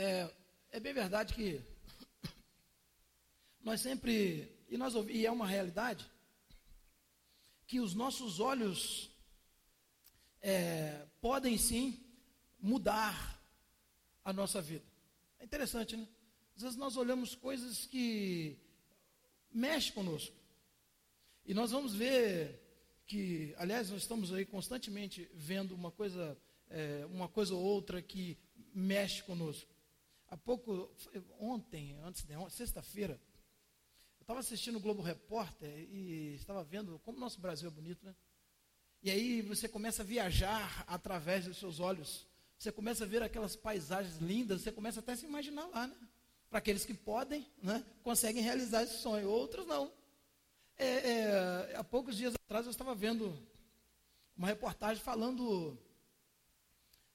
É, é bem verdade que nós sempre, e, nós, e é uma realidade, que os nossos olhos é, podem sim mudar a nossa vida. É interessante, né? Às vezes nós olhamos coisas que mexem conosco. E nós vamos ver que, aliás, nós estamos aí constantemente vendo uma coisa, é, uma coisa ou outra que mexe conosco. Há pouco, ontem, antes de ontem, sexta-feira, eu estava assistindo o Globo Repórter e estava vendo como o nosso Brasil é bonito, né? E aí você começa a viajar através dos seus olhos. Você começa a ver aquelas paisagens lindas, você começa até a se imaginar lá, né? Para aqueles que podem, né, conseguem realizar esse sonho, outros não. É, é, há poucos dias atrás eu estava vendo uma reportagem falando,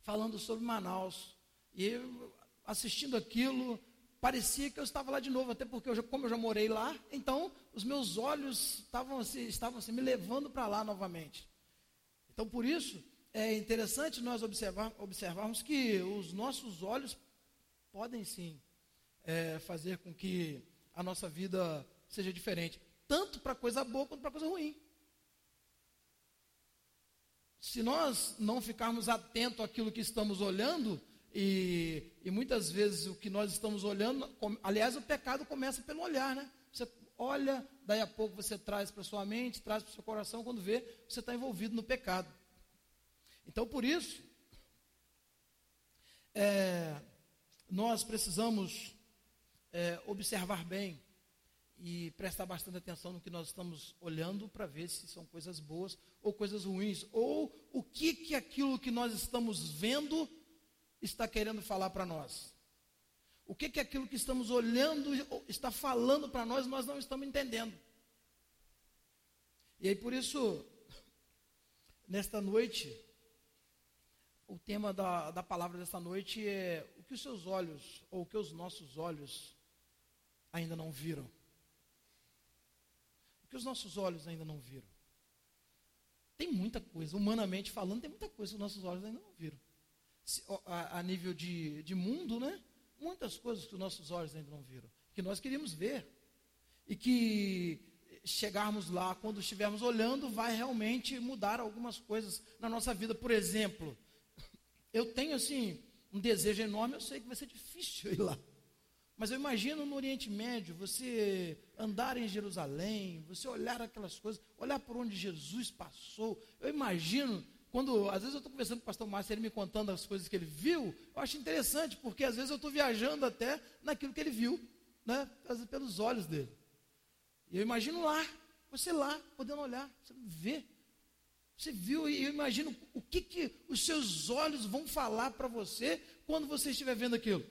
falando sobre Manaus. E assistindo aquilo, parecia que eu estava lá de novo, até porque eu já, como eu já morei lá, então os meus olhos estavam, assim, estavam assim, me levando para lá novamente. Então por isso é interessante nós observar, observarmos que os nossos olhos podem sim é, fazer com que a nossa vida seja diferente, tanto para coisa boa quanto para coisa ruim. Se nós não ficarmos atentos àquilo que estamos olhando, e, e, muitas vezes o que nós estamos olhando, aliás, o pecado começa pelo olhar, né? Você olha, daí a pouco você traz para sua mente, traz para o seu coração, quando vê, você está envolvido no pecado. Então, por isso, é, nós precisamos é, observar bem e prestar bastante atenção no que nós estamos olhando para ver se são coisas boas ou coisas ruins, ou o que que aquilo que nós estamos vendo está querendo falar para nós. O que que aquilo que estamos olhando está falando para nós, nós não estamos entendendo. E aí por isso, nesta noite, o tema da, da palavra desta noite é o que os seus olhos, ou o que os nossos olhos ainda não viram. O que os nossos olhos ainda não viram. Tem muita coisa, humanamente falando, tem muita coisa que os nossos olhos ainda não viram. A, nível de, de mundo, né? Muitas coisas que os nossos olhos ainda não viram. Que nós queríamos ver. E que chegarmos lá, quando estivermos olhando, vai realmente mudar algumas coisas na nossa vida. Por exemplo, eu tenho assim um desejo enorme, eu sei que vai ser difícil ir lá. Mas eu imagino no Oriente Médio, você andar em Jerusalém, você olhar aquelas coisas, olhar por onde Jesus passou. Eu imagino, quando às vezes eu estou conversando com o pastor Márcio, ele me contando as coisas que ele viu, eu acho interessante, porque às vezes eu estou viajando até naquilo que ele viu, né, pelos olhos dele. E eu imagino lá, você lá, podendo olhar, você vê você viu e eu imagino o que, que os seus olhos vão falar para você quando você estiver vendo aquilo.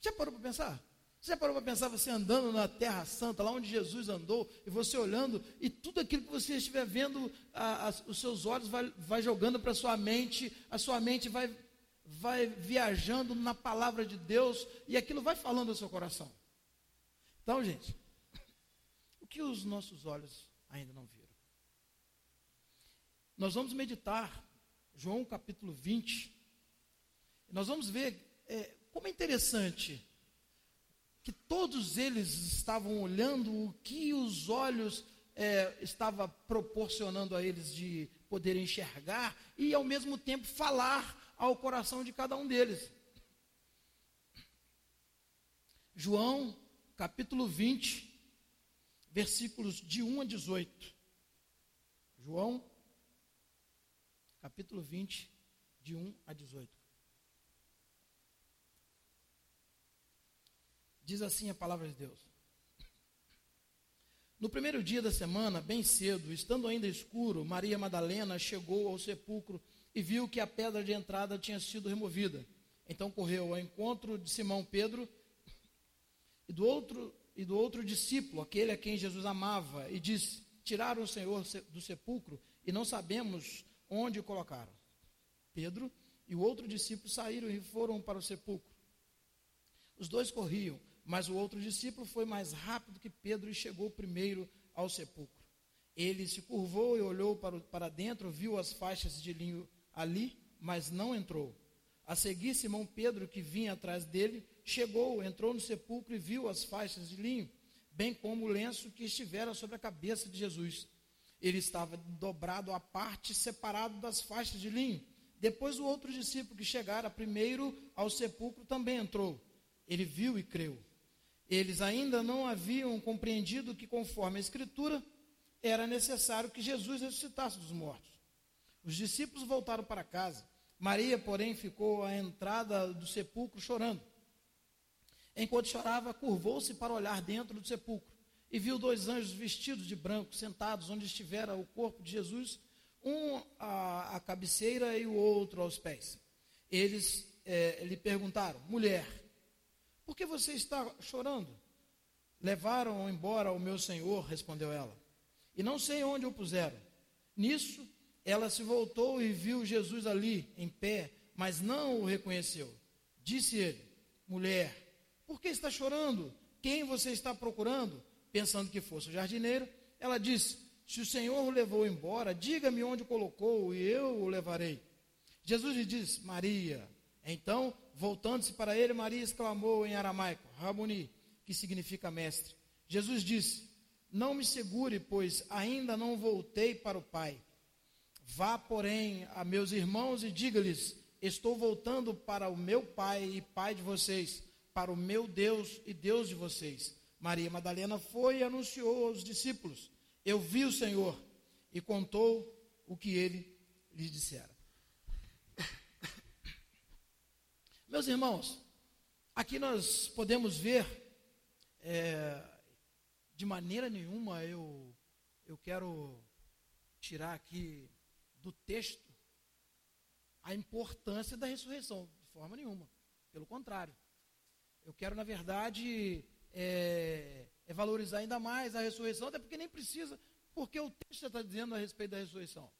Já parou para pensar? Você já parou para pensar você andando na Terra Santa, lá onde Jesus andou, e você olhando, e tudo aquilo que você estiver vendo, a, a, os seus olhos vai, vai jogando para a sua mente, a sua mente vai, vai viajando na palavra de Deus, e aquilo vai falando ao seu coração. Então, gente, o que os nossos olhos ainda não viram? Nós vamos meditar João capítulo 20. Nós vamos ver é, como é interessante que todos eles estavam olhando o que os olhos é, estava proporcionando a eles de poder enxergar e ao mesmo tempo falar ao coração de cada um deles. João capítulo 20, versículos de 1 a 18. João capítulo 20, de 1 a 18. Diz assim a palavra de Deus. No primeiro dia da semana, bem cedo, estando ainda escuro, Maria Madalena chegou ao sepulcro e viu que a pedra de entrada tinha sido removida. Então correu ao encontro de Simão Pedro e do outro e do outro discípulo, aquele a quem Jesus amava, e disse: Tiraram o Senhor do sepulcro e não sabemos onde o colocaram. Pedro e o outro discípulo saíram e foram para o sepulcro. Os dois corriam, mas o outro discípulo foi mais rápido que Pedro e chegou primeiro ao sepulcro. Ele se curvou e olhou para, para dentro, viu as faixas de linho ali, mas não entrou. A seguir, Simão Pedro, que vinha atrás dele, chegou, entrou no sepulcro e viu as faixas de linho, bem como o lenço que estivera sobre a cabeça de Jesus. Ele estava dobrado à parte, separado das faixas de linho. Depois o outro discípulo que chegara primeiro ao sepulcro também entrou. Ele viu e creu. Eles ainda não haviam compreendido que, conforme a Escritura, era necessário que Jesus ressuscitasse dos mortos. Os discípulos voltaram para casa. Maria, porém, ficou à entrada do sepulcro chorando. Enquanto chorava, curvou-se para olhar dentro do sepulcro e viu dois anjos vestidos de branco sentados onde estivera o corpo de Jesus, um à, à cabeceira e o outro aos pés. Eles é, lhe perguntaram: Mulher, por que você está chorando? Levaram embora o meu senhor, respondeu ela, e não sei onde o puseram. Nisso, ela se voltou e viu Jesus ali, em pé, mas não o reconheceu. Disse ele: Mulher, por que está chorando? Quem você está procurando? Pensando que fosse o jardineiro, ela disse: Se o Senhor o levou embora, diga-me onde o colocou e eu o levarei. Jesus lhe disse: Maria. Então, voltando-se para ele, Maria exclamou em aramaico: Rabuni, que significa mestre. Jesus disse: Não me segure, pois ainda não voltei para o Pai. Vá, porém, a meus irmãos e diga-lhes: Estou voltando para o meu Pai e Pai de vocês, para o meu Deus e Deus de vocês. Maria Madalena foi e anunciou aos discípulos: Eu vi o Senhor, e contou o que ele lhes dissera. Meus irmãos, aqui nós podemos ver, é, de maneira nenhuma eu, eu quero tirar aqui do texto a importância da ressurreição, de forma nenhuma. Pelo contrário. Eu quero, na verdade, é, é valorizar ainda mais a ressurreição, até porque nem precisa, porque o texto está dizendo a respeito da ressurreição.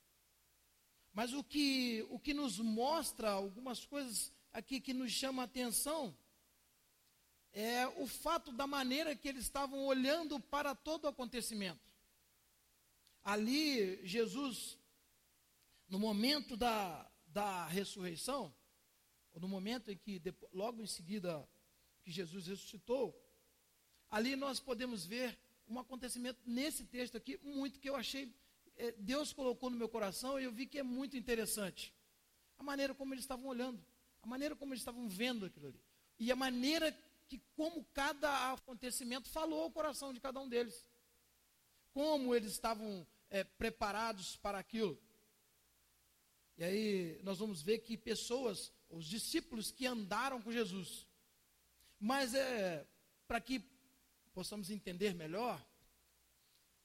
Mas o que, o que nos mostra algumas coisas aqui que nos chama a atenção é o fato da maneira que eles estavam olhando para todo o acontecimento. Ali, Jesus no momento da, da ressurreição, ou no momento em que, logo em seguida, que Jesus ressuscitou, ali nós podemos ver um acontecimento nesse texto aqui, muito que eu achei, é, Deus colocou no meu coração e eu vi que é muito interessante. A maneira como eles estavam olhando, a maneira como eles estavam vendo aquilo ali. E a maneira que, como cada acontecimento falou ao coração de cada um deles. Como eles estavam é, preparados para aquilo. E aí nós vamos ver que pessoas, os discípulos que andaram com Jesus. Mas é para que possamos entender melhor,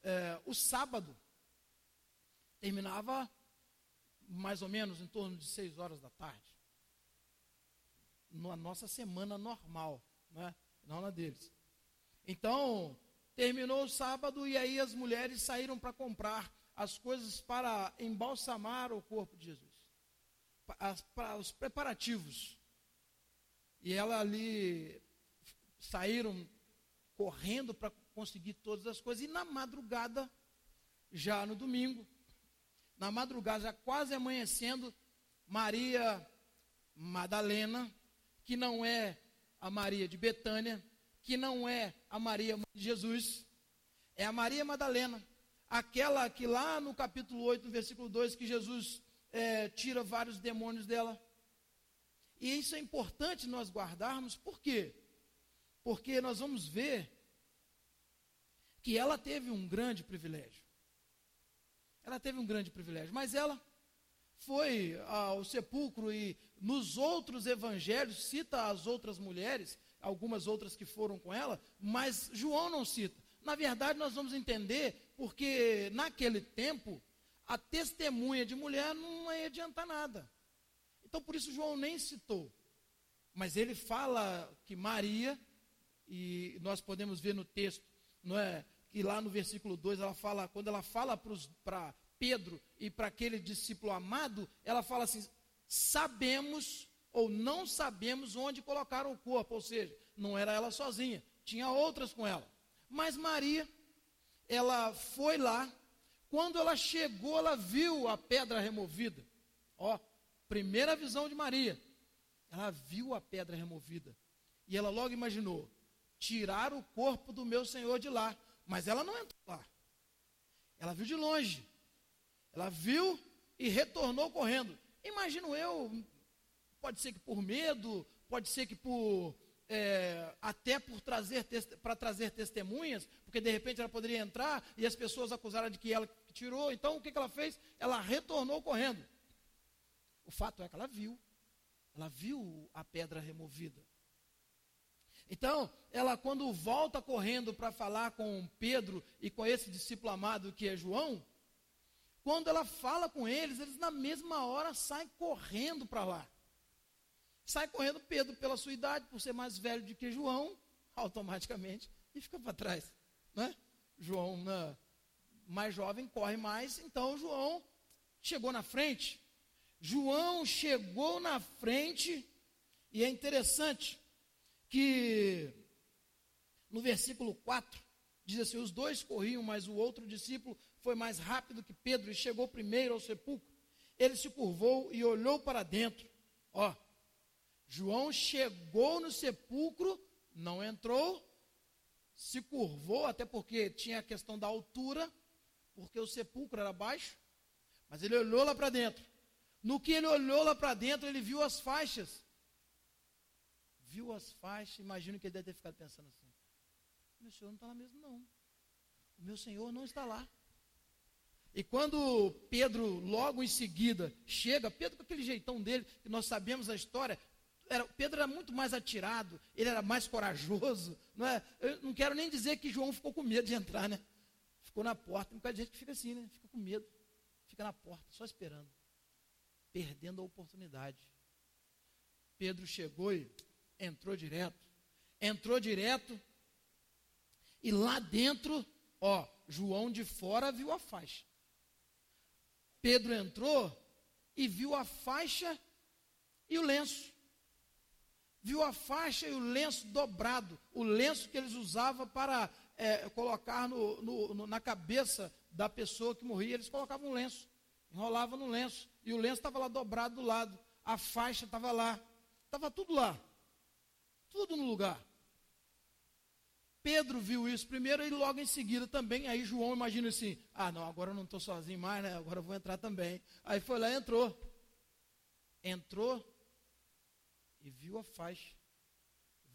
é, o sábado terminava mais ou menos em torno de seis horas da tarde. Na nossa semana normal, né? não na deles. Então, terminou o sábado e aí as mulheres saíram para comprar as coisas para embalsamar o corpo de Jesus. Para os preparativos. E ela ali saíram correndo para conseguir todas as coisas. E na madrugada, já no domingo, na madrugada, já quase amanhecendo, Maria Madalena, que não é a Maria de Betânia, que não é a Maria de Jesus, é a Maria Madalena, aquela que lá no capítulo 8, no versículo 2, que Jesus é, tira vários demônios dela. E isso é importante nós guardarmos, por quê? Porque nós vamos ver que ela teve um grande privilégio. Ela teve um grande privilégio, mas ela foi ao sepulcro e nos outros evangelhos cita as outras mulheres, algumas outras que foram com ela, mas João não cita. Na verdade, nós vamos entender porque naquele tempo a testemunha de mulher não ia adiantar nada. Então por isso João nem citou. Mas ele fala que Maria, e nós podemos ver no texto, não é? Que lá no versículo 2 ela fala, quando ela fala para Pedro e para aquele discípulo amado, ela fala assim: sabemos ou não sabemos onde colocaram o corpo, ou seja, não era ela sozinha, tinha outras com ela. Mas Maria, ela foi lá, quando ela chegou, ela viu a pedra removida. Ó, primeira visão de Maria. ela viu a pedra removida. E ela logo imaginou: tirar o corpo do meu senhor de lá. Mas ela não entrou lá. Ela viu de longe. Ela viu e retornou correndo. Imagino eu, pode ser que por medo, pode ser que por é, até por trazer para trazer testemunhas, porque de repente ela poderia entrar e as pessoas acusaram de que ela tirou. Então o que, que ela fez? Ela retornou correndo. O fato é que ela viu. Ela viu a pedra removida. Então, ela quando volta correndo para falar com Pedro e com esse discípulo amado que é João, quando ela fala com eles, eles na mesma hora saem correndo para lá. Sai correndo Pedro pela sua idade, por ser mais velho do que João, automaticamente, e fica para trás. Né? João, né, mais jovem, corre mais, então João chegou na frente. João chegou na frente, e é interessante que no versículo 4 diz assim: Os dois corriam, mas o outro discípulo foi mais rápido que Pedro e chegou primeiro ao sepulcro. Ele se curvou e olhou para dentro. Ó, João chegou no sepulcro, não entrou, se curvou, até porque tinha a questão da altura, porque o sepulcro era baixo, mas ele olhou lá para dentro. No que ele olhou lá para dentro, ele viu as faixas. Viu as faixas, imagino que ele deve ter ficado pensando assim: meu senhor não está lá mesmo, não. O meu senhor não está lá. E quando Pedro, logo em seguida, chega, Pedro com aquele jeitão dele, que nós sabemos a história, era, Pedro era muito mais atirado, ele era mais corajoso. Não é? Eu não quero nem dizer que João ficou com medo de entrar, né? Ficou na porta. Um bocado de gente que fica assim, né? Fica com medo. Fica na porta, só esperando perdendo a oportunidade. Pedro chegou e entrou direto. Entrou direto. E lá dentro, ó, João de fora viu a faixa. Pedro entrou e viu a faixa e o lenço. Viu a faixa e o lenço dobrado. O lenço que eles usavam para é, colocar no, no, no, na cabeça da pessoa que morria. Eles colocavam um lenço. Enrolavam no lenço. E o lenço estava lá dobrado do lado. A faixa estava lá. Estava tudo lá. Tudo no lugar. Pedro viu isso primeiro e logo em seguida também. Aí João imagina assim: ah, não, agora eu não estou sozinho mais, né? Agora eu vou entrar também. Aí foi lá e entrou. Entrou e viu a faixa,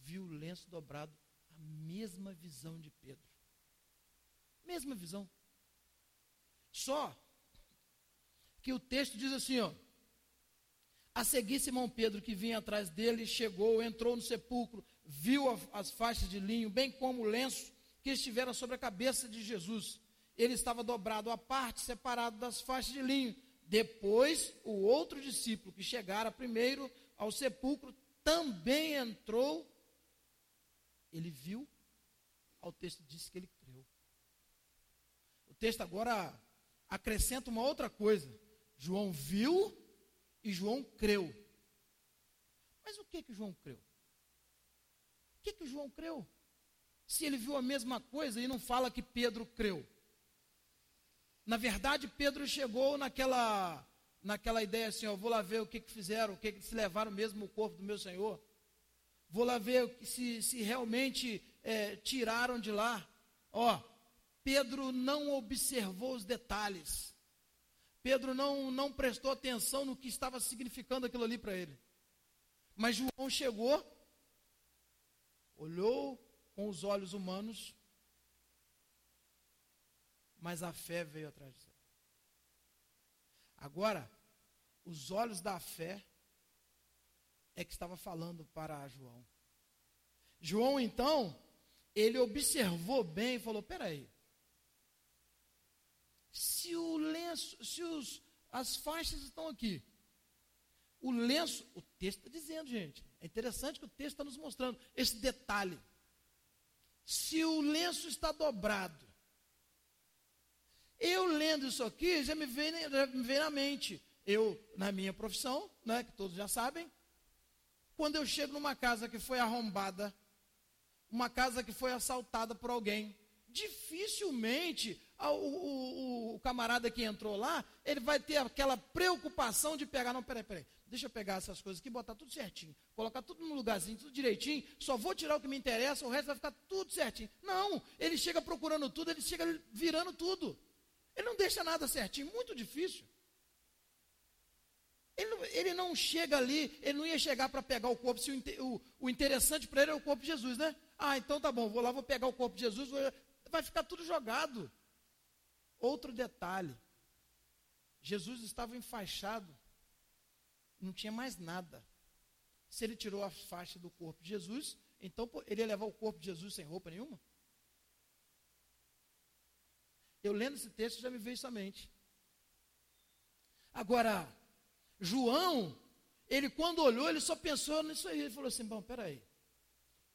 viu o lenço dobrado, a mesma visão de Pedro. Mesma visão. Só que o texto diz assim, ó. A seguir, Simão Pedro, que vinha atrás dele, chegou, entrou no sepulcro, viu as faixas de linho, bem como o lenço que estivera sobre a cabeça de Jesus. Ele estava dobrado à parte, separado das faixas de linho. Depois, o outro discípulo que chegara primeiro ao sepulcro também entrou. Ele viu, ao texto disse que ele creu. O texto agora acrescenta uma outra coisa. João viu e João creu. Mas o que que João creu? Que João creu? Se ele viu a mesma coisa e não fala que Pedro creu. Na verdade, Pedro chegou naquela naquela ideia assim, ó, vou lá ver o que que fizeram, o que que se levaram mesmo o corpo do meu Senhor. Vou lá ver se, se realmente é, tiraram de lá. Ó, Pedro não observou os detalhes. Pedro não, não prestou atenção no que estava significando aquilo ali para ele. Mas João chegou, olhou com os olhos humanos, mas a fé veio atrás de si. Agora, os olhos da fé é que estava falando para João. João, então, ele observou bem e falou: peraí, se o lenço, se os, as faixas estão aqui, o lenço, o texto está dizendo, gente, é interessante que o texto está nos mostrando esse detalhe. Se o lenço está dobrado, eu lendo isso aqui, já me vem, já me vem na mente. Eu, na minha profissão, né, que todos já sabem, quando eu chego numa casa que foi arrombada, uma casa que foi assaltada por alguém, dificilmente o, o, o, camarada que entrou lá, ele vai ter aquela preocupação de pegar, não, peraí, peraí, deixa eu pegar essas coisas aqui, botar tudo certinho, colocar tudo no lugarzinho, tudo direitinho, só vou tirar o que me interessa, o resto vai ficar tudo certinho. Não, ele chega procurando tudo, ele chega virando tudo. Ele não deixa nada certinho, muito difícil. Ele, ele não chega ali, ele não ia chegar para pegar o corpo, se o, o, o interessante para ele é o corpo de Jesus, né? Ah, então tá bom, vou lá, vou pegar o corpo de Jesus, vou, vai ficar tudo jogado. Outro detalhe: Jesus estava enfaixado, não tinha mais nada. Se ele tirou a faixa do corpo de Jesus, então ele ia levar o corpo de Jesus sem roupa nenhuma? Eu lendo esse texto já me veio à mente. Agora, João, ele quando olhou, ele só pensou nisso aí. Ele falou assim: bom, peraí,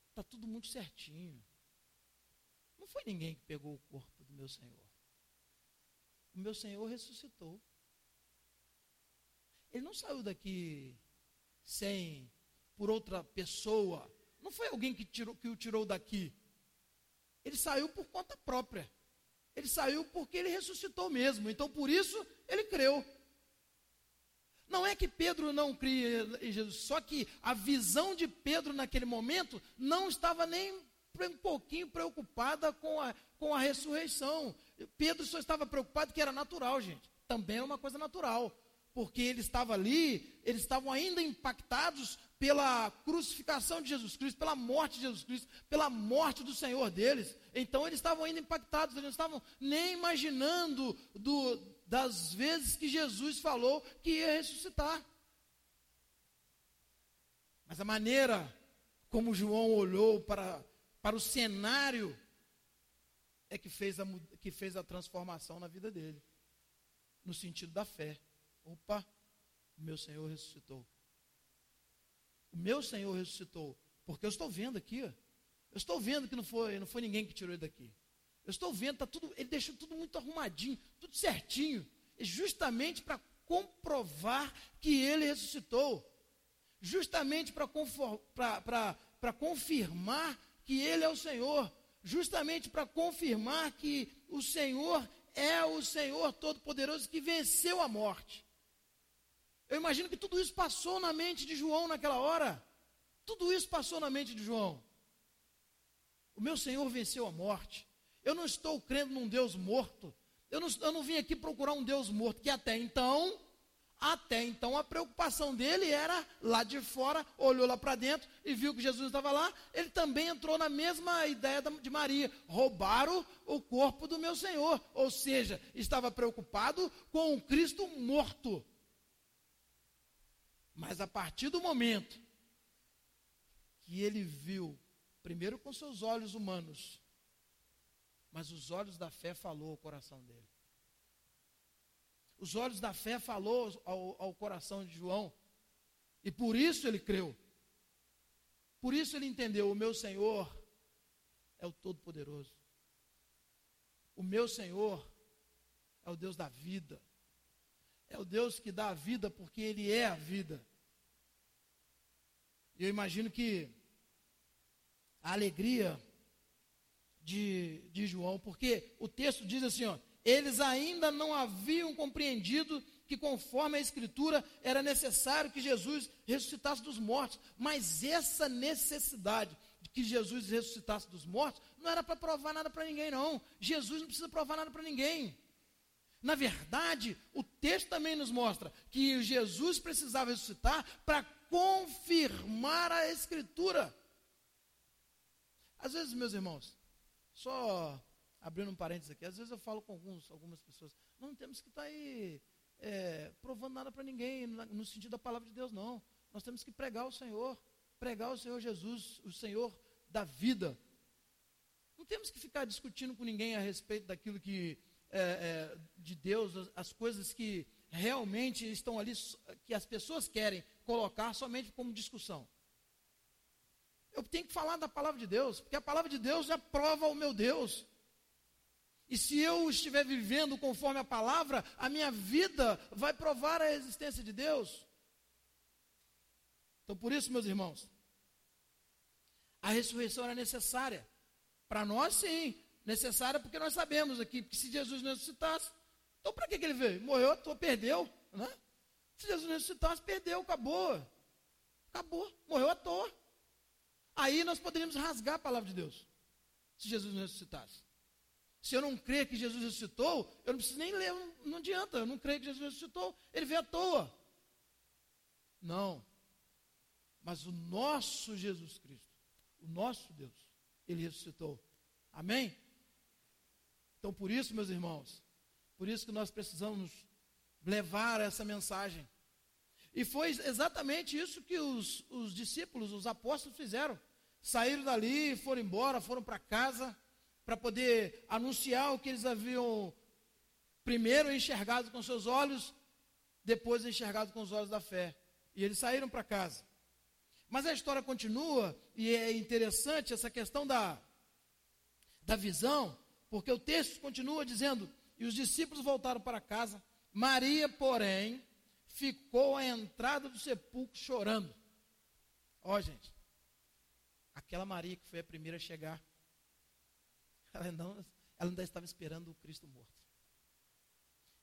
está tudo muito certinho. Não foi ninguém que pegou o corpo do meu Senhor. O meu Senhor ressuscitou. Ele não saiu daqui sem, por outra pessoa. Não foi alguém que, tirou, que o tirou daqui. Ele saiu por conta própria. Ele saiu porque ele ressuscitou mesmo. Então, por isso, ele creu. Não é que Pedro não cria em Jesus, só que a visão de Pedro naquele momento não estava nem um pouquinho preocupada com a, com a ressurreição. Pedro só estava preocupado que era natural, gente. Também é uma coisa natural. Porque ele estava ali, eles estavam ainda impactados pela crucificação de Jesus Cristo, pela morte de Jesus Cristo, pela morte do Senhor deles. Então eles estavam ainda impactados, eles não estavam nem imaginando do, das vezes que Jesus falou que ia ressuscitar. Mas a maneira como João olhou para, para o cenário é que fez, a, que fez a transformação na vida dele, no sentido da fé. Opa, meu Senhor ressuscitou. O meu Senhor ressuscitou. Porque eu estou vendo aqui, ó, eu estou vendo que não foi, não foi ninguém que tirou ele daqui. Eu estou vendo, tá tudo, ele deixou tudo muito arrumadinho, tudo certinho, justamente para comprovar que ele ressuscitou, justamente para confirmar que ele é o Senhor, justamente para confirmar que o Senhor é o Senhor Todo-Poderoso que venceu a morte. Eu imagino que tudo isso passou na mente de João naquela hora. Tudo isso passou na mente de João. O meu Senhor venceu a morte. Eu não estou crendo num Deus morto. Eu não, eu não vim aqui procurar um Deus morto, que até então, até então a preocupação dele era lá de fora, olhou lá para dentro e viu que Jesus estava lá. Ele também entrou na mesma ideia de Maria: roubaram o corpo do meu Senhor. Ou seja, estava preocupado com o Cristo morto. Mas a partir do momento que ele viu primeiro com seus olhos humanos, mas os olhos da fé falou ao coração dele. Os olhos da fé falou ao, ao coração de João, e por isso ele creu. Por isso ele entendeu: o meu Senhor é o Todo-Poderoso. O meu Senhor é o Deus da vida. É o Deus que dá a vida porque Ele é a vida. E eu imagino que a alegria de, de João, porque o texto diz assim: ó, eles ainda não haviam compreendido que, conforme a Escritura, era necessário que Jesus ressuscitasse dos mortos, mas essa necessidade de que Jesus ressuscitasse dos mortos não era para provar nada para ninguém, não. Jesus não precisa provar nada para ninguém. Na verdade, o texto também nos mostra que Jesus precisava ressuscitar para confirmar a Escritura. Às vezes, meus irmãos, só abrindo um parênteses aqui, às vezes eu falo com alguns, algumas pessoas, não temos que estar tá aí é, provando nada para ninguém, no sentido da palavra de Deus, não. Nós temos que pregar o Senhor, pregar o Senhor Jesus, o Senhor da vida. Não temos que ficar discutindo com ninguém a respeito daquilo que é, é, de Deus, as, as coisas que realmente estão ali, que as pessoas querem colocar somente como discussão. Eu tenho que falar da palavra de Deus, porque a palavra de Deus já prova o meu Deus. E se eu estiver vivendo conforme a palavra, a minha vida vai provar a existência de Deus. Então, por isso, meus irmãos, a ressurreição era necessária. Para nós, sim, necessária, porque nós sabemos aqui que se Jesus não ressuscitasse, então para que, ele veio? Morreu toa, perdeu. Né? Se Jesus não ressuscitasse, perdeu, acabou. Acabou, morreu à toa. Aí nós poderíamos rasgar a palavra de Deus, se Jesus não ressuscitasse. Se eu não crer que Jesus ressuscitou, eu não preciso nem ler, não, adianta, eu não creio que Jesus ressuscitou, ele veio à toa. Não. Mas o nosso Jesus Cristo, o nosso Deus, ele ressuscitou. Amém? Então, por isso, meus irmãos, por isso que nós precisamos levar essa mensagem. E foi exatamente isso que os, os discípulos, os apóstolos fizeram. Saíram dali, foram embora, foram para casa, para poder anunciar o que eles haviam primeiro enxergado com seus olhos, depois enxergado com os olhos da fé. E eles saíram para casa. Mas a história continua, e é interessante essa questão da, da visão, porque o texto continua dizendo: E os discípulos voltaram para casa. Maria, porém, ficou à entrada do sepulcro chorando. Ó, gente, aquela Maria que foi a primeira a chegar, ela, não, ela ainda estava esperando o Cristo morto.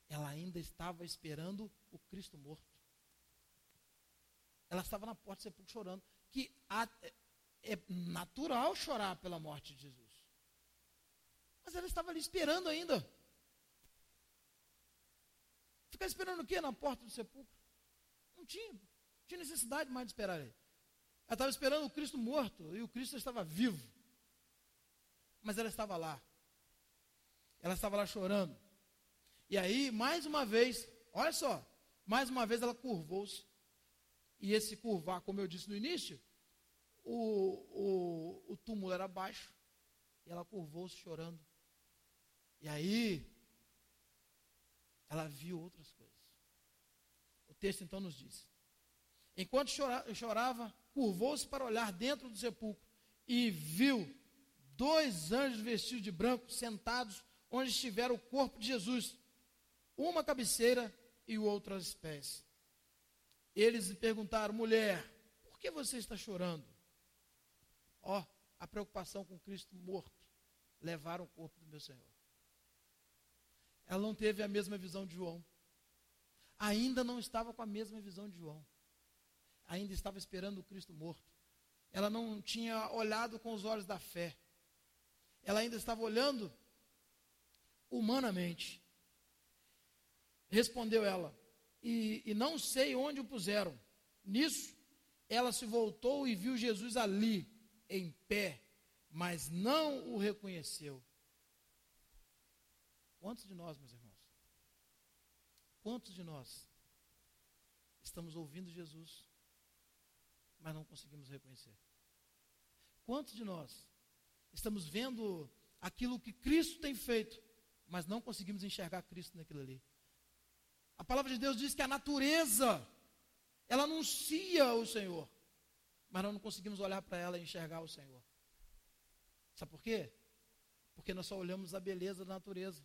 Ela ainda estava esperando o Cristo morto. Ela estava na porta do sepulcro chorando. Que a, é, natural chorar pela morte de Jesus. Mas ela estava ali esperando ainda. Ficar esperando o quê na porta do sepulcro? Não tinha. Não tinha necessidade mais de esperar ele. Ela estava esperando o Cristo morto e o Cristo estava vivo. Mas ela estava lá. Ela estava lá chorando. E aí, mais uma vez, olha só, mais uma vez ela curvou-se. E esse curvar, como eu disse no início, o, o, o túmulo era baixo. E ela curvou-se chorando. E aí, ela viu outras coisas. O texto então nos diz: Enquanto chorava, curvou-se para olhar dentro do sepulcro e viu dois anjos vestidos de branco sentados onde estivera o corpo de Jesus, uma cabeceira e o outro aos pés. Eles lhe perguntaram: Mulher, por que você está chorando? Ó, a preocupação com Cristo morto levaram o corpo do meu Senhor ela não teve a mesma visão de João. Ainda não estava com a mesma visão de João. Ainda estava esperando o Cristo morto. Ela não tinha olhado com os olhos da fé. Ela ainda estava olhando humanamente. Respondeu ela, e, e não sei onde o puseram. Nisso, ela se voltou e viu Jesus ali, em pé, mas não o reconheceu. Quantos de nós, meus irmãos? Quantos de nós estamos ouvindo Jesus, mas não conseguimos reconhecer? Quantos de nós estamos vendo aquilo que Cristo tem feito, mas não conseguimos enxergar Cristo naquilo ali? A palavra de Deus diz que a natureza, ela anuncia o Senhor, mas nós não conseguimos olhar para ela e enxergar o Senhor. Sabe por quê? Porque nós só olhamos a beleza da natureza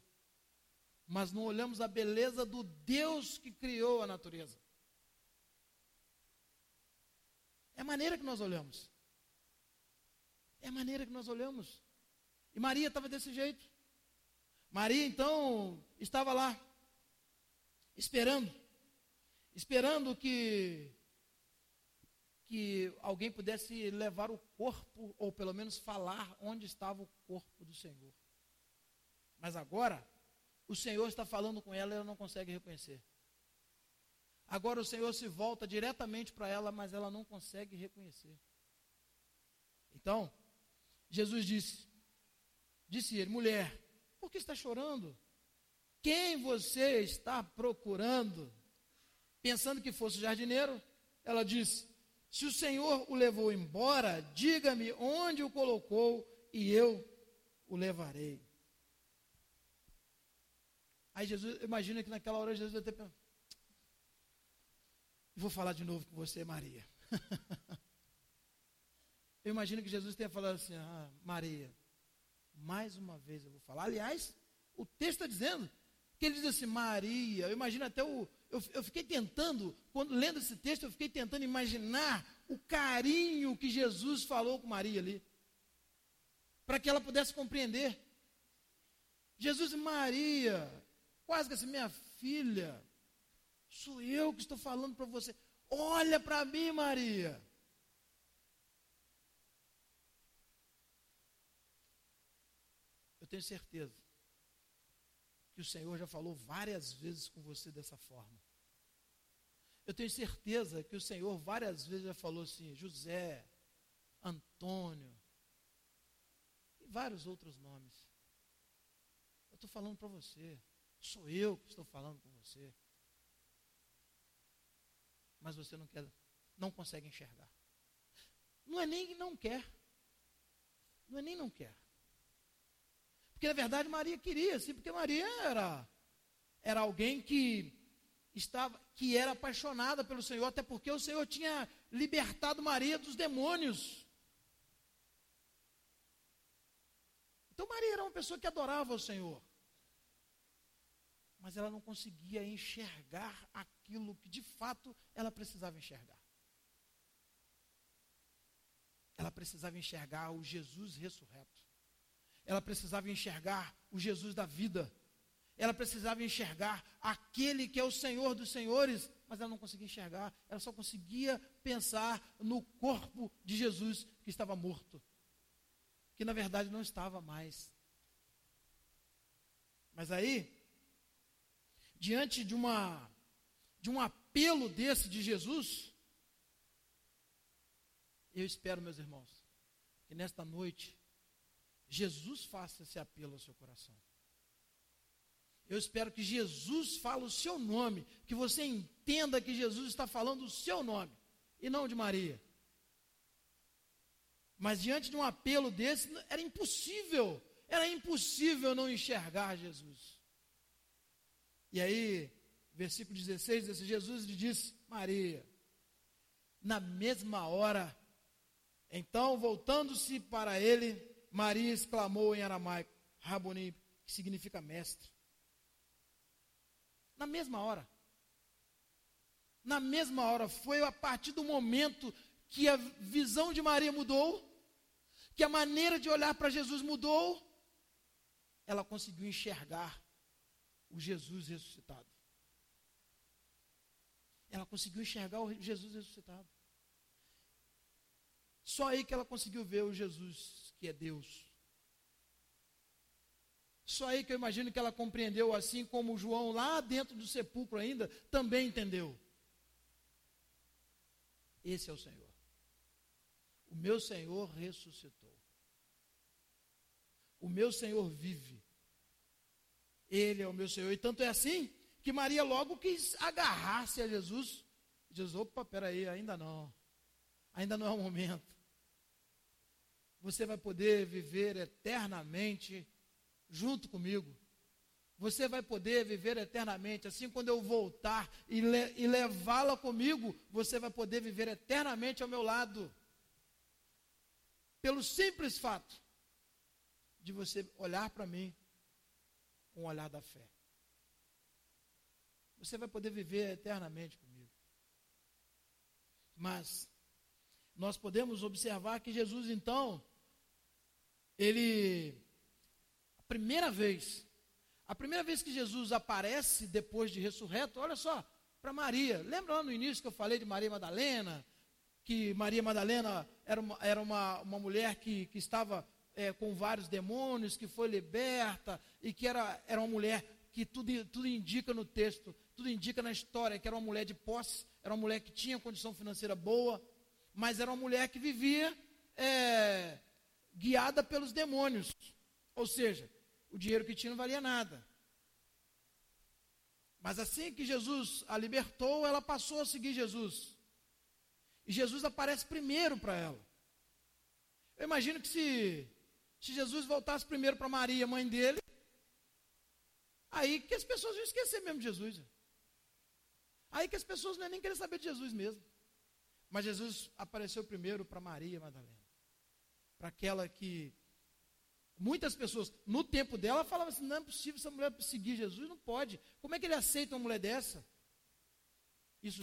mas não olhamos a beleza do Deus que criou a natureza. É a maneira que nós olhamos. É a maneira que nós olhamos. E Maria estava desse jeito. Maria, então, estava lá, esperando, esperando que, que alguém pudesse levar o corpo, ou pelo menos falar onde estava o corpo do Senhor. Mas agora, o Senhor está falando com ela e ela não consegue reconhecer. Agora o Senhor se volta diretamente para ela, mas ela não consegue reconhecer. Então, Jesus disse: Disse ele, mulher, por que está chorando? Quem você está procurando? Pensando que fosse o jardineiro, ela disse: Se o Senhor o levou embora, diga-me onde o colocou e eu o levarei. Aí Jesus, imagina que naquela hora Jesus deve ter pensado, vou falar de novo com você, Maria. eu imagino que Jesus tenha falado assim, ah, Maria, mais uma vez eu vou falar. Aliás, o texto está dizendo que ele diz assim, Maria, eu imagino até o. Eu, eu fiquei tentando, quando lendo esse texto, eu fiquei tentando imaginar o carinho que Jesus falou com Maria ali. Para que ela pudesse compreender. Jesus e Maria, quase que assim, minha filha, sou eu que estou falando para você. Olha para mim, Maria. Eu tenho certeza que o Senhor já falou várias vezes com você dessa forma. Eu tenho certeza que o Senhor várias vezes já falou assim: José, Antônio, e vários outros nomes. Eu estou falando para você. Sou eu que estou falando com você. Mas você não quer, não consegue enxergar. Não é nem não quer. Não é nem não quer. Porque na verdade Maria queria, sim, porque Maria era era alguém que estava que era apaixonada pelo Senhor, até porque o Senhor tinha libertado Maria dos demônios. Então Maria era uma pessoa que adorava o Senhor. Mas ela não conseguia enxergar aquilo que de fato ela precisava enxergar. Ela precisava enxergar o Jesus ressurreto. Ela precisava enxergar o Jesus da vida. Ela precisava enxergar aquele que é o Senhor dos senhores, mas ela não conseguia enxergar. Ela só conseguia pensar no corpo de Jesus que estava morto que na verdade não estava mais. Mas aí, diante de uma de um apelo desse de Jesus, eu espero, meus irmãos, que nesta noite Jesus faça esse apelo ao seu coração. Eu espero que Jesus fale o seu nome, que você entenda que Jesus está falando o seu nome e não de Maria. Mas diante de um apelo desse, era impossível, era impossível não enxergar Jesus. E aí, versículo 16, diz, Jesus lhe disse, Maria, na mesma hora, então, voltando-se para ele, Maria exclamou em aramaico, Raboni, que significa mestre. Na mesma hora. Na mesma hora, foi a partir do momento que a visão de Maria mudou, que a maneira de olhar para Jesus mudou, ela conseguiu enxergar o Jesus ressuscitado. Ela conseguiu enxergar o Jesus ressuscitado. Só aí que ela conseguiu ver o Jesus que é Deus. Só aí que eu imagino que ela compreendeu, assim como João lá dentro do sepulcro ainda também entendeu. Esse é o Senhor. O meu Senhor ressuscitou. O meu Senhor vive. Ele é o meu Senhor. E tanto é assim que Maria logo quis agarrar-se a Jesus. Jesus, opa, peraí, ainda não. Ainda não é o momento. Você vai poder viver eternamente junto comigo. Você vai poder viver eternamente. Assim, quando eu voltar e, le e levá-la comigo, você vai poder viver eternamente ao meu lado pelo simples fato de você olhar para mim com o olhar da fé. Você vai poder viver eternamente comigo. Mas nós podemos observar que Jesus então ele a primeira vez a primeira vez que Jesus aparece depois de ressurreto, olha só, para Maria. Lembra lá no início que eu falei de Maria Madalena? Que Maria Madalena era uma, era uma, uma mulher que, que estava é, com vários demônios, que foi liberta, e que era, era uma mulher que tudo, tudo indica no texto, tudo indica na história, que era uma mulher de posse, era uma mulher que tinha condição financeira boa, mas era uma mulher que vivia é, guiada pelos demônios. Ou seja, o dinheiro que tinha não valia nada. Mas assim que Jesus a libertou, ela passou a seguir Jesus. E Jesus aparece primeiro para ela. Eu imagino que se, se Jesus voltasse primeiro para Maria, mãe dele, aí que as pessoas iam esquecer mesmo de Jesus. Aí que as pessoas não iam nem querer saber de Jesus mesmo. Mas Jesus apareceu primeiro para Maria Madalena. Para aquela que muitas pessoas, no tempo dela, falavam assim: não é possível essa mulher seguir Jesus, não pode. Como é que ele aceita uma mulher dessa? Isso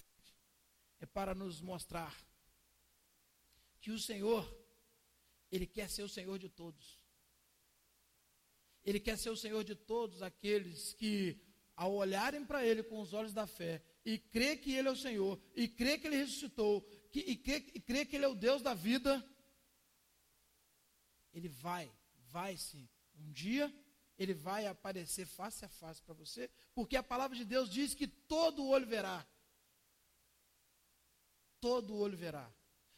é para nos mostrar que o Senhor, Ele quer ser o Senhor de todos. Ele quer ser o Senhor de todos aqueles que, ao olharem para Ele com os olhos da fé, e crer que Ele é o Senhor, e crer que Ele ressuscitou, que, e, crer, que Ele é o Deus da vida, Ele vai, vai sim. Um dia, Ele vai aparecer face a face para você, porque a palavra de Deus diz que todo olho verá. Todo olho verá.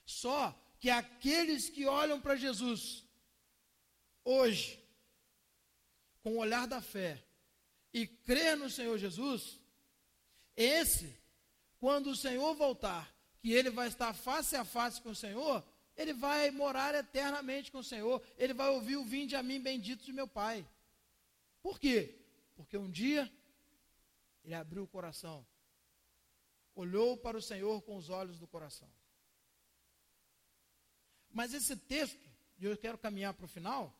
Só que aqueles que olham para Jesus, hoje, com o olhar da fé, e crer no Senhor Jesus, esse, quando o Senhor voltar, que ele vai estar face a face com o Senhor, ele vai morar eternamente com o Senhor, ele vai ouvir o vinde a mim bendito de meu Pai. Por quê? Porque um dia ele abriu o coração, olhou para o Senhor com os olhos do coração. Mas esse texto, e eu quero caminhar para o final,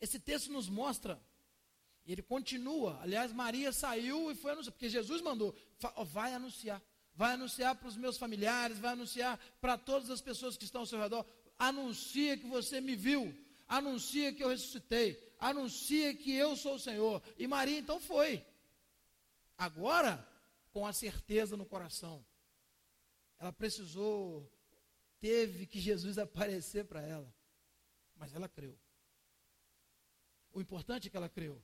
esse texto nos mostra ele continua. Aliás, Maria saiu e foi anunciar, porque Jesus mandou, vai anunciar. Vai anunciar para os meus familiares, vai anunciar para todas as pessoas que estão ao seu redor. Anuncia que você me viu. Anuncia que eu ressuscitei. Anuncia que eu sou o Senhor. E Maria então foi. Agora, com a certeza no coração. Ela precisou, teve que Jesus aparecer para ela. Mas ela creu. O importante é que ela creu.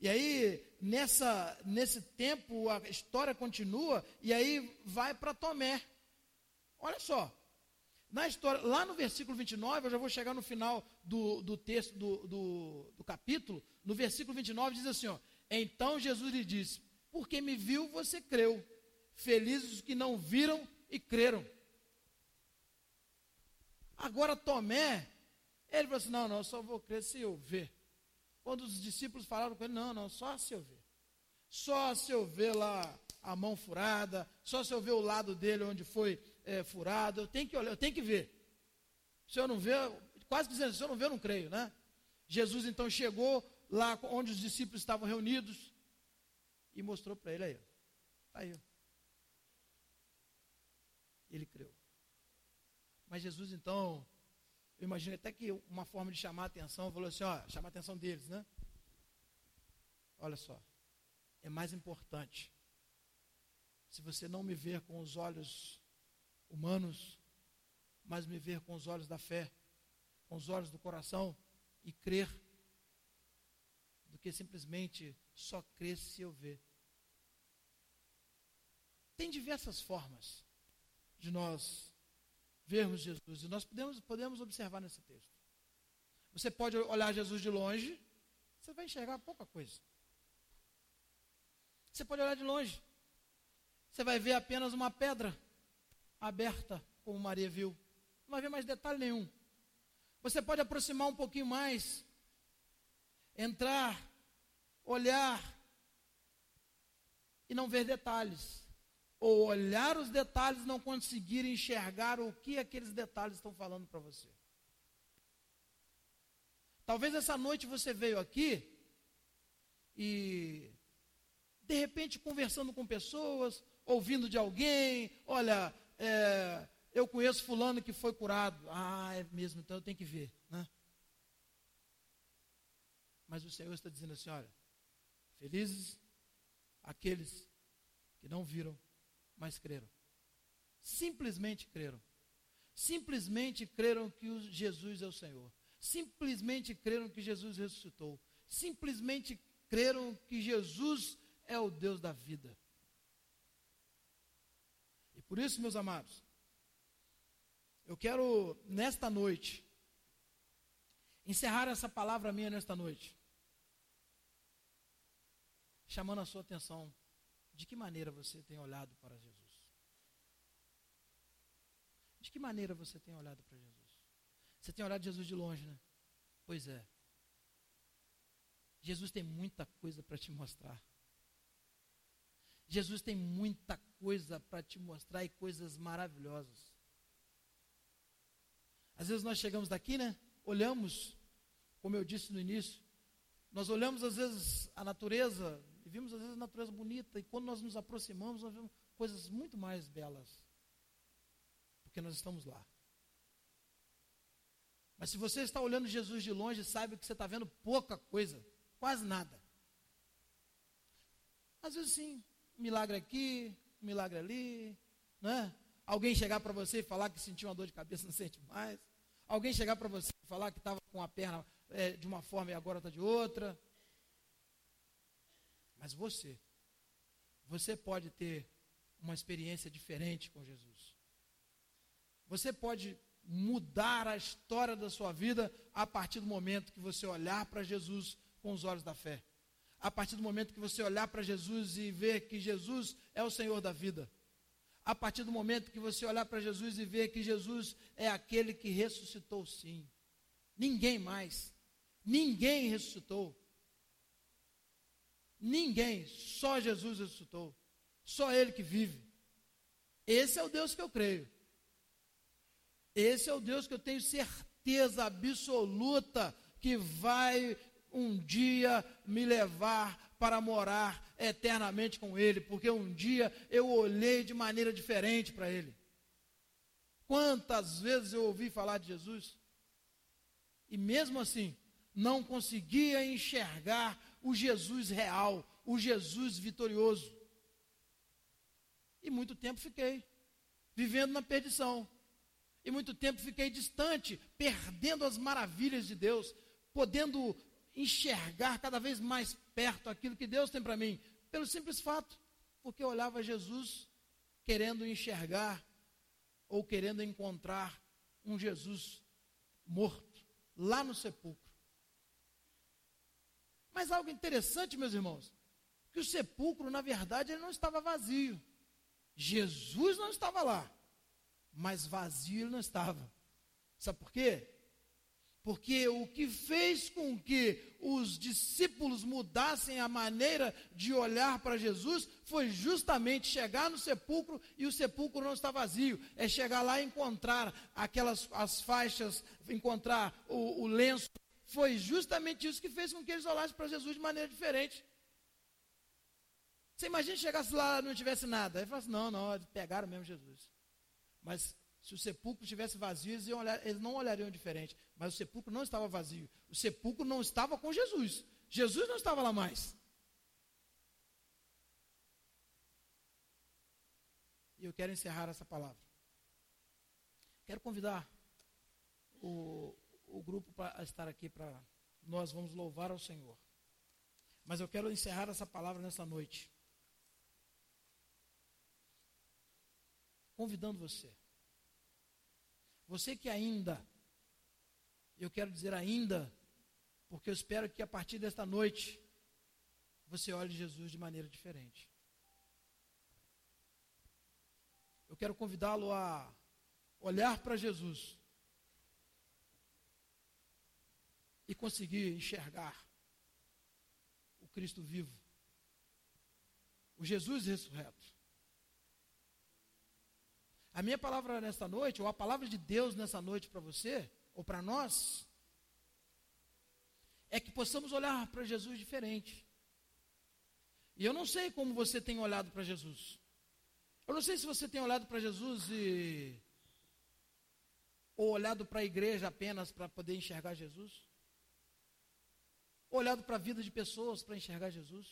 E aí, nessa, nesse tempo, a história continua, e aí vai para Tomé. Olha só, na história, lá no versículo 29, eu já vou chegar no final do, do texto do, do, do capítulo, no versículo 29 diz assim: ó, Então Jesus lhe disse: Porque me viu, você creu. Felizes os que não viram e creram. Agora Tomé, ele falou assim: Não, não, eu só vou crer se eu ver. Quando os discípulos falaram com ele, não, não, só se eu ver. Só se eu ver lá a mão furada, só se eu ver o lado dele onde foi é, furado, eu tenho que olhar, eu tenho que ver. Se eu não ver, quase dizendo, se eu não ver, eu não creio, né? Jesus então chegou lá onde os discípulos estavam reunidos e mostrou para ele aí, está aí. Ele creu. Mas Jesus então eu imagino até que uma forma de chamar a atenção, falou assim, ó, chamar a atenção deles, né? Olha só, é mais importante. Se você não me ver com os olhos humanos, mas me ver com os olhos da fé, com os olhos do coração e crer, do que simplesmente só crer se eu ver. Tem diversas formas de nós vermos Jesus. E nós podemos, podemos observar nesse texto. Você pode olhar Jesus de longe, você vai enxergar pouca coisa. Você pode olhar de longe, você vai ver apenas uma pedra aberta, como Maria viu. Não vai ver mais detalhe nenhum. Você pode aproximar um pouquinho mais, entrar, olhar e não ver detalhes ou olhar os detalhes e não conseguir enxergar o que aqueles detalhes estão falando para você. Talvez essa noite você veio aqui e, de repente, conversando com pessoas, ouvindo de alguém, olha, é, eu conheço fulano que foi curado. Ah, é mesmo, então eu tenho que ver. Né? Mas o Senhor está dizendo assim, olha, felizes aqueles que não viram mas creram. Simplesmente creram. Simplesmente creram que Jesus é o Senhor. Simplesmente creram que Jesus ressuscitou. Simplesmente creram que Jesus é o Deus da vida. E por isso, meus amados, eu quero, nesta noite, encerrar essa palavra minha nesta noite, chamando a sua atenção de que maneira você tem olhado para Jesus? De que maneira você tem olhado para Jesus? Você tem olhado Jesus de longe, né? Pois é. Jesus tem muita coisa para te mostrar. Jesus tem muita coisa para te mostrar e coisas maravilhosas. Às vezes nós chegamos daqui, né? Olhamos, como eu disse no início, nós olhamos às vezes a natureza, vimos às vezes a natureza bonita, e quando nós nos aproximamos, nós vemos coisas muito mais belas, porque nós estamos lá. Mas se você está olhando Jesus de longe, saiba que você está vendo pouca coisa, quase nada. Às vezes sim, milagre aqui, milagre ali, né? Alguém chegar para você e falar que sentiu uma dor de cabeça, não sente mais. Alguém chegar para você e falar que estava com a perna é, de uma forma e agora está de outra. Mas você, você pode ter uma experiência diferente com Jesus. Você pode mudar a história da sua vida a partir do momento que você olhar para Jesus com os olhos da fé. A partir do momento que você olhar para Jesus e ver que Jesus é o Senhor da vida. A partir do momento que você olhar para Jesus e ver que Jesus é aquele que ressuscitou sim. Ninguém mais. Ninguém ressuscitou. Ninguém, só Jesus ressuscitou. Só Ele que vive. Esse é o Deus que eu creio. Esse é o Deus que eu tenho certeza absoluta que vai um dia me levar para morar eternamente com Ele, porque um dia eu olhei de maneira diferente para Ele. Quantas vezes eu ouvi falar de Jesus e mesmo assim não conseguia enxergar o Jesus real, o Jesus vitorioso. E muito tempo fiquei vivendo na perdição. E muito tempo fiquei distante, perdendo as maravilhas de Deus, podendo enxergar cada vez mais perto aquilo que Deus tem para mim, pelo simples fato, porque eu olhava Jesus querendo enxergar ou querendo encontrar um Jesus morto lá no sepulcro. Mas algo interessante, meus irmãos, que o sepulcro, na verdade, ele não estava vazio. Jesus não estava lá, mas vazio ele não estava. Sabe por quê? Porque o que fez com que os discípulos mudassem a maneira de olhar para Jesus foi justamente chegar no sepulcro e o sepulcro não está vazio. É chegar lá e encontrar aquelas as faixas, encontrar o, o lenço. Foi justamente isso que fez com que eles olhassem para Jesus de maneira diferente. Você imagina se chegasse lá e não tivesse nada. Aí fala assim, não, não, pegaram mesmo Jesus. Mas se o sepulcro estivesse vazio, eles, olhar, eles não olhariam diferente. Mas o sepulcro não estava vazio. O sepulcro não estava com Jesus. Jesus não estava lá mais. E eu quero encerrar essa palavra. Quero convidar o, o grupo para estar aqui para nós vamos louvar ao Senhor. Mas eu quero encerrar essa palavra nessa noite convidando você. Você que ainda, eu quero dizer ainda, porque eu espero que a partir desta noite você olhe Jesus de maneira diferente. Eu quero convidá-lo a olhar para Jesus e conseguir enxergar o Cristo vivo, o Jesus ressurreto. A minha palavra nesta noite, ou a palavra de Deus nessa noite para você, ou para nós, é que possamos olhar para Jesus diferente. E eu não sei como você tem olhado para Jesus. Eu não sei se você tem olhado para Jesus e ou olhado para a igreja apenas para poder enxergar Jesus? Olhado para a vida de pessoas para enxergar Jesus?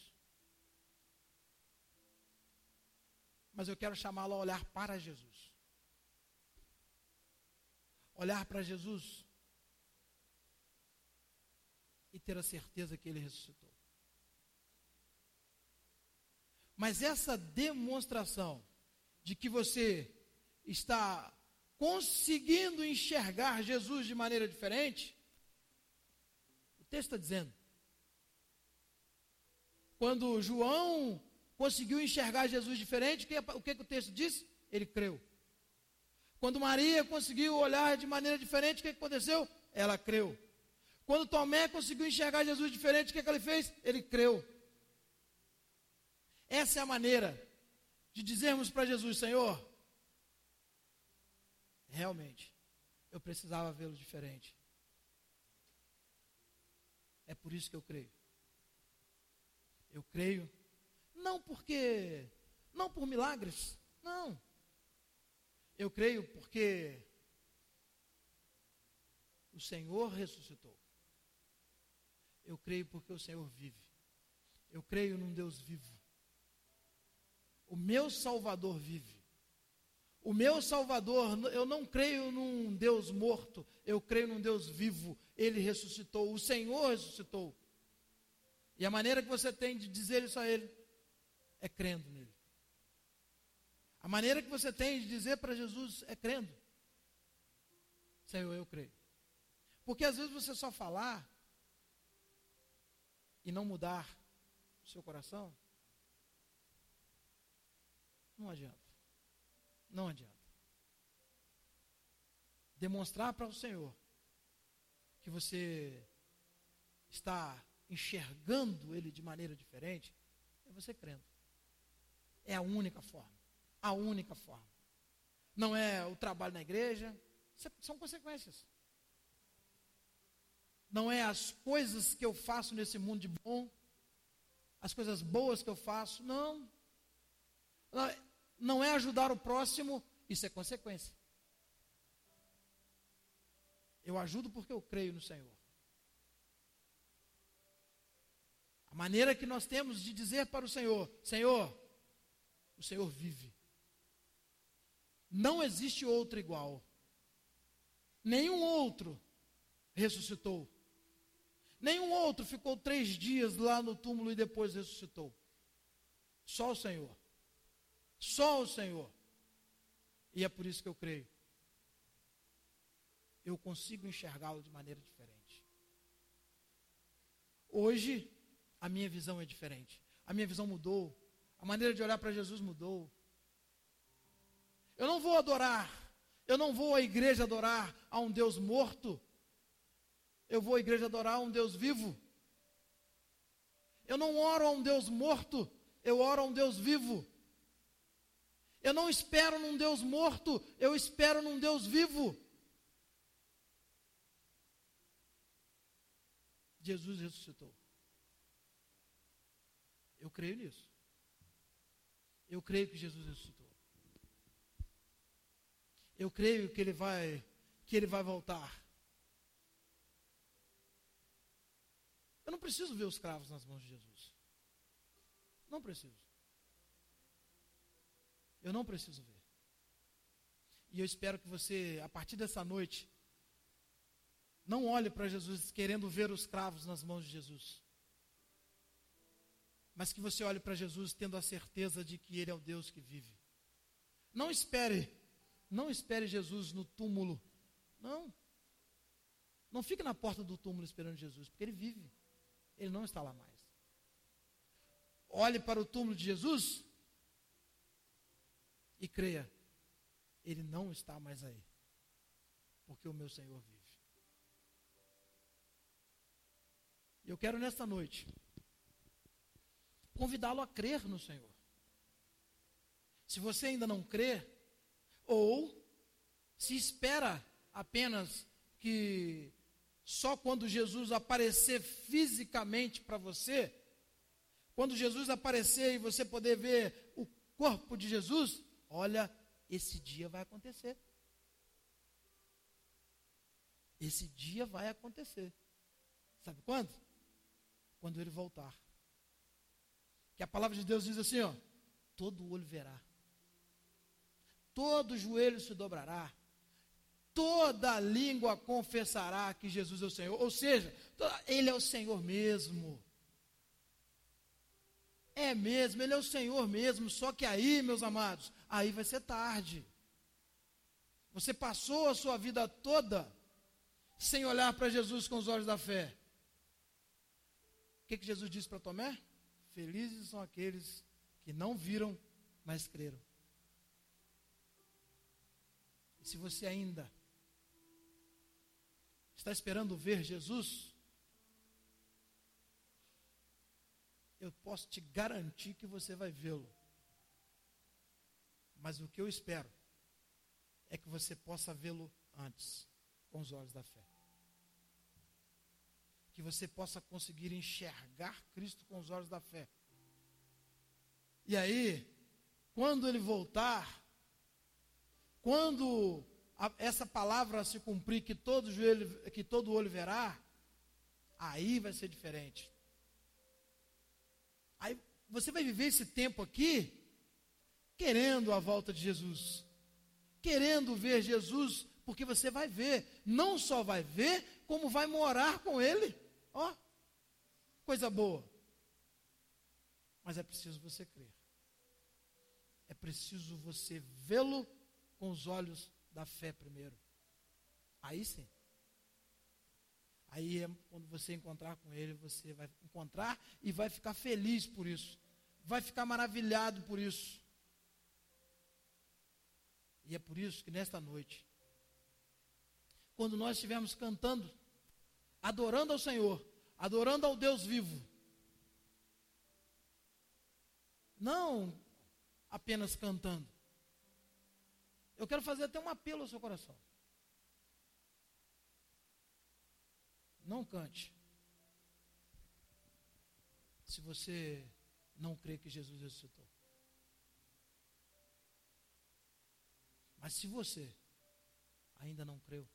Mas eu quero chamá-lo a olhar para Jesus olhar para Jesus e ter a certeza que ele ressuscitou. Mas essa demonstração de que você está conseguindo enxergar Jesus de maneira diferente, o texto está dizendo. Quando João conseguiu enxergar Jesus diferente, o que, o texto diz? Ele creu. Quando Maria conseguiu olhar de maneira diferente, o que aconteceu? Ela creu. Quando Tomé conseguiu enxergar Jesus diferente, o que, que ele fez? Ele creu. Essa é a maneira de dizermos para Jesus: Senhor, realmente, eu precisava vê-lo diferente. É por isso que eu creio. Eu creio, não porque, não por milagres, não. Eu creio porque O Senhor ressuscitou. Eu creio porque o Senhor vive. Eu creio num Deus vivo. O meu Salvador vive. O meu Salvador, eu não creio num Deus morto, eu creio num Deus vivo. Ele ressuscitou, o Senhor ressuscitou. E a maneira que você tem de dizer isso a Ele é crendo nele. A maneira que você tem de dizer para Jesus é crendo. Senhor, eu creio. Porque às vezes você só falar e não mudar o seu coração, não adianta. Não adianta. Demonstrar para o Senhor que você está enxergando Ele de maneira diferente, é você crendo. É a única forma. A única forma. Não é o trabalho na igreja, são consequências. Não é as coisas que eu faço nesse mundo de bom, as coisas boas que eu faço, não. Não é ajudar o próximo, isso é consequência. Eu ajudo porque eu creio no Senhor. A maneira que nós temos de dizer para o Senhor: Senhor, o Senhor vive. Não existe outro igual. Nenhum outro ressuscitou. Nenhum outro ficou três dias lá no túmulo e depois ressuscitou. Só o Senhor. Só o Senhor. E é por isso que eu creio. Eu consigo enxergá-lo de maneira diferente. Hoje, a minha visão é diferente. A minha visão mudou. A maneira de olhar para Jesus mudou. Eu não vou adorar. Eu não vou à igreja adorar a um Deus morto. Eu vou à igreja adorar a um Deus vivo. Eu não oro a um Deus morto. Eu oro a um Deus vivo. Eu não espero num Deus morto, eu espero num Deus vivo. Jesus ressuscitou. Eu creio nisso. Eu creio que Jesus ressuscitou. Eu creio que ele vai que ele vai voltar. Eu não preciso ver os cravos nas mãos de Jesus. Não preciso. Eu não preciso ver. E eu espero que você, a partir dessa noite, não olhe para Jesus querendo ver os cravos nas mãos de Jesus. Mas que você olhe para Jesus tendo a certeza de que Ele é o Deus que vive. Não espere, não espere Jesus no túmulo. Não. Não fique na porta do túmulo esperando Jesus, porque Ele vive. Ele não está lá mais. Olhe para o túmulo de Jesus e creia, Ele não está mais aí, porque o meu Senhor vive. Eu quero nesta noite convidá-lo a crer no Senhor. Se você ainda não crê, ou se espera apenas que só quando Jesus aparecer fisicamente para você, quando Jesus aparecer e você poder ver o corpo de Jesus, Olha, esse dia vai acontecer. Esse dia vai acontecer. Sabe quando? Quando ele voltar. Que a palavra de Deus diz assim, ó: todo olho verá. Todo joelho se dobrará. Toda língua confessará que Jesus é o Senhor. Ou seja, ele é o Senhor mesmo. É mesmo, ele é o Senhor mesmo. Só que aí, meus amados, aí vai ser tarde. Você passou a sua vida toda sem olhar para Jesus com os olhos da fé. O que, que Jesus disse para Tomé? Felizes são aqueles que não viram, mas creram. E se você ainda está esperando ver Jesus, eu posso te garantir que você vai vê-lo. Mas o que eu espero é que você possa vê-lo antes, com os olhos da fé. Que você possa conseguir enxergar Cristo com os olhos da fé. E aí, quando ele voltar, quando a, essa palavra se cumprir, que todo, joelho, que todo olho verá, aí vai ser diferente. Aí você vai viver esse tempo aqui querendo a volta de Jesus, querendo ver Jesus, porque você vai ver, não só vai ver, como vai morar com Ele. Ó, oh, coisa boa. Mas é preciso você crer. É preciso você vê-lo com os olhos da fé primeiro. Aí sim. Aí é quando você encontrar com ele, você vai encontrar e vai ficar feliz por isso. Vai ficar maravilhado por isso. E é por isso que nesta noite, quando nós estivermos cantando, adorando ao Senhor, adorando ao Deus vivo, não apenas cantando. Eu quero fazer até um apelo ao seu coração. Não cante. Se você não crê que Jesus ressuscitou. Mas se você ainda não creu,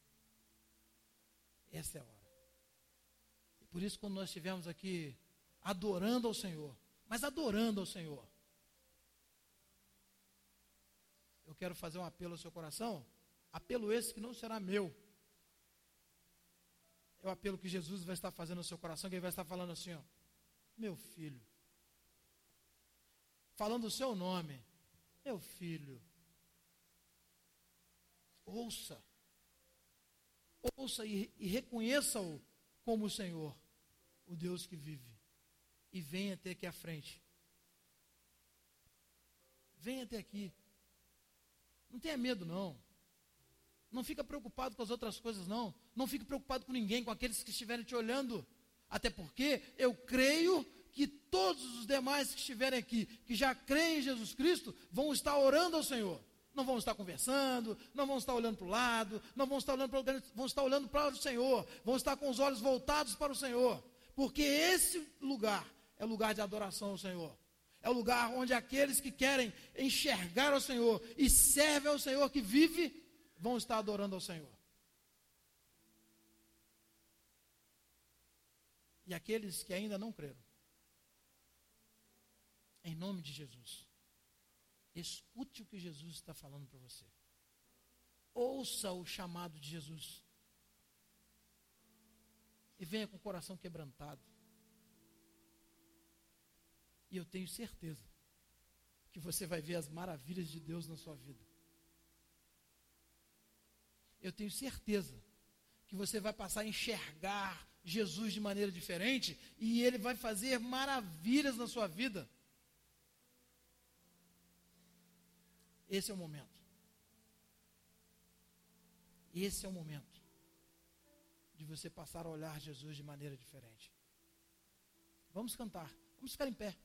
essa é a hora. Por isso, quando nós estivermos aqui adorando ao Senhor, mas adorando ao Senhor, eu quero fazer um apelo ao seu coração, apelo esse que não será meu. É o apelo que Jesus vai estar fazendo no seu coração, que ele vai estar falando assim, ó, meu filho, falando o seu nome, meu filho, ouça, ouça e, e reconheça-o como o Senhor, o Deus que vive, e venha até aqui à frente. Venha até aqui. Não tenha medo, não. Não fica preocupado com as outras coisas, não. Não fique preocupado com ninguém, com aqueles que estiverem te olhando. Até porque eu creio que todos os demais que estiverem aqui, que já creem em Jesus Cristo, vão estar orando ao Senhor. Não vão estar conversando, não vão estar olhando para o lado, não vão estar olhando para o vão estar olhando para o Senhor, vão estar com os olhos voltados para o Senhor. Porque esse lugar é lugar de adoração ao Senhor. É o lugar onde aqueles que querem enxergar ao Senhor e servem ao Senhor que vive, vão estar adorando ao Senhor. E aqueles que ainda não creram, em nome de Jesus, escute o que Jesus está falando para você. Ouça o chamado de Jesus. E venha com o coração quebrantado. E eu tenho certeza que você vai ver as maravilhas de Deus na sua vida. Eu tenho certeza que você vai passar a enxergar Jesus de maneira diferente e ele vai fazer maravilhas na sua vida. Esse é o momento. Esse é o momento de você passar a olhar Jesus de maneira diferente. Vamos cantar. Vamos ficar em pé.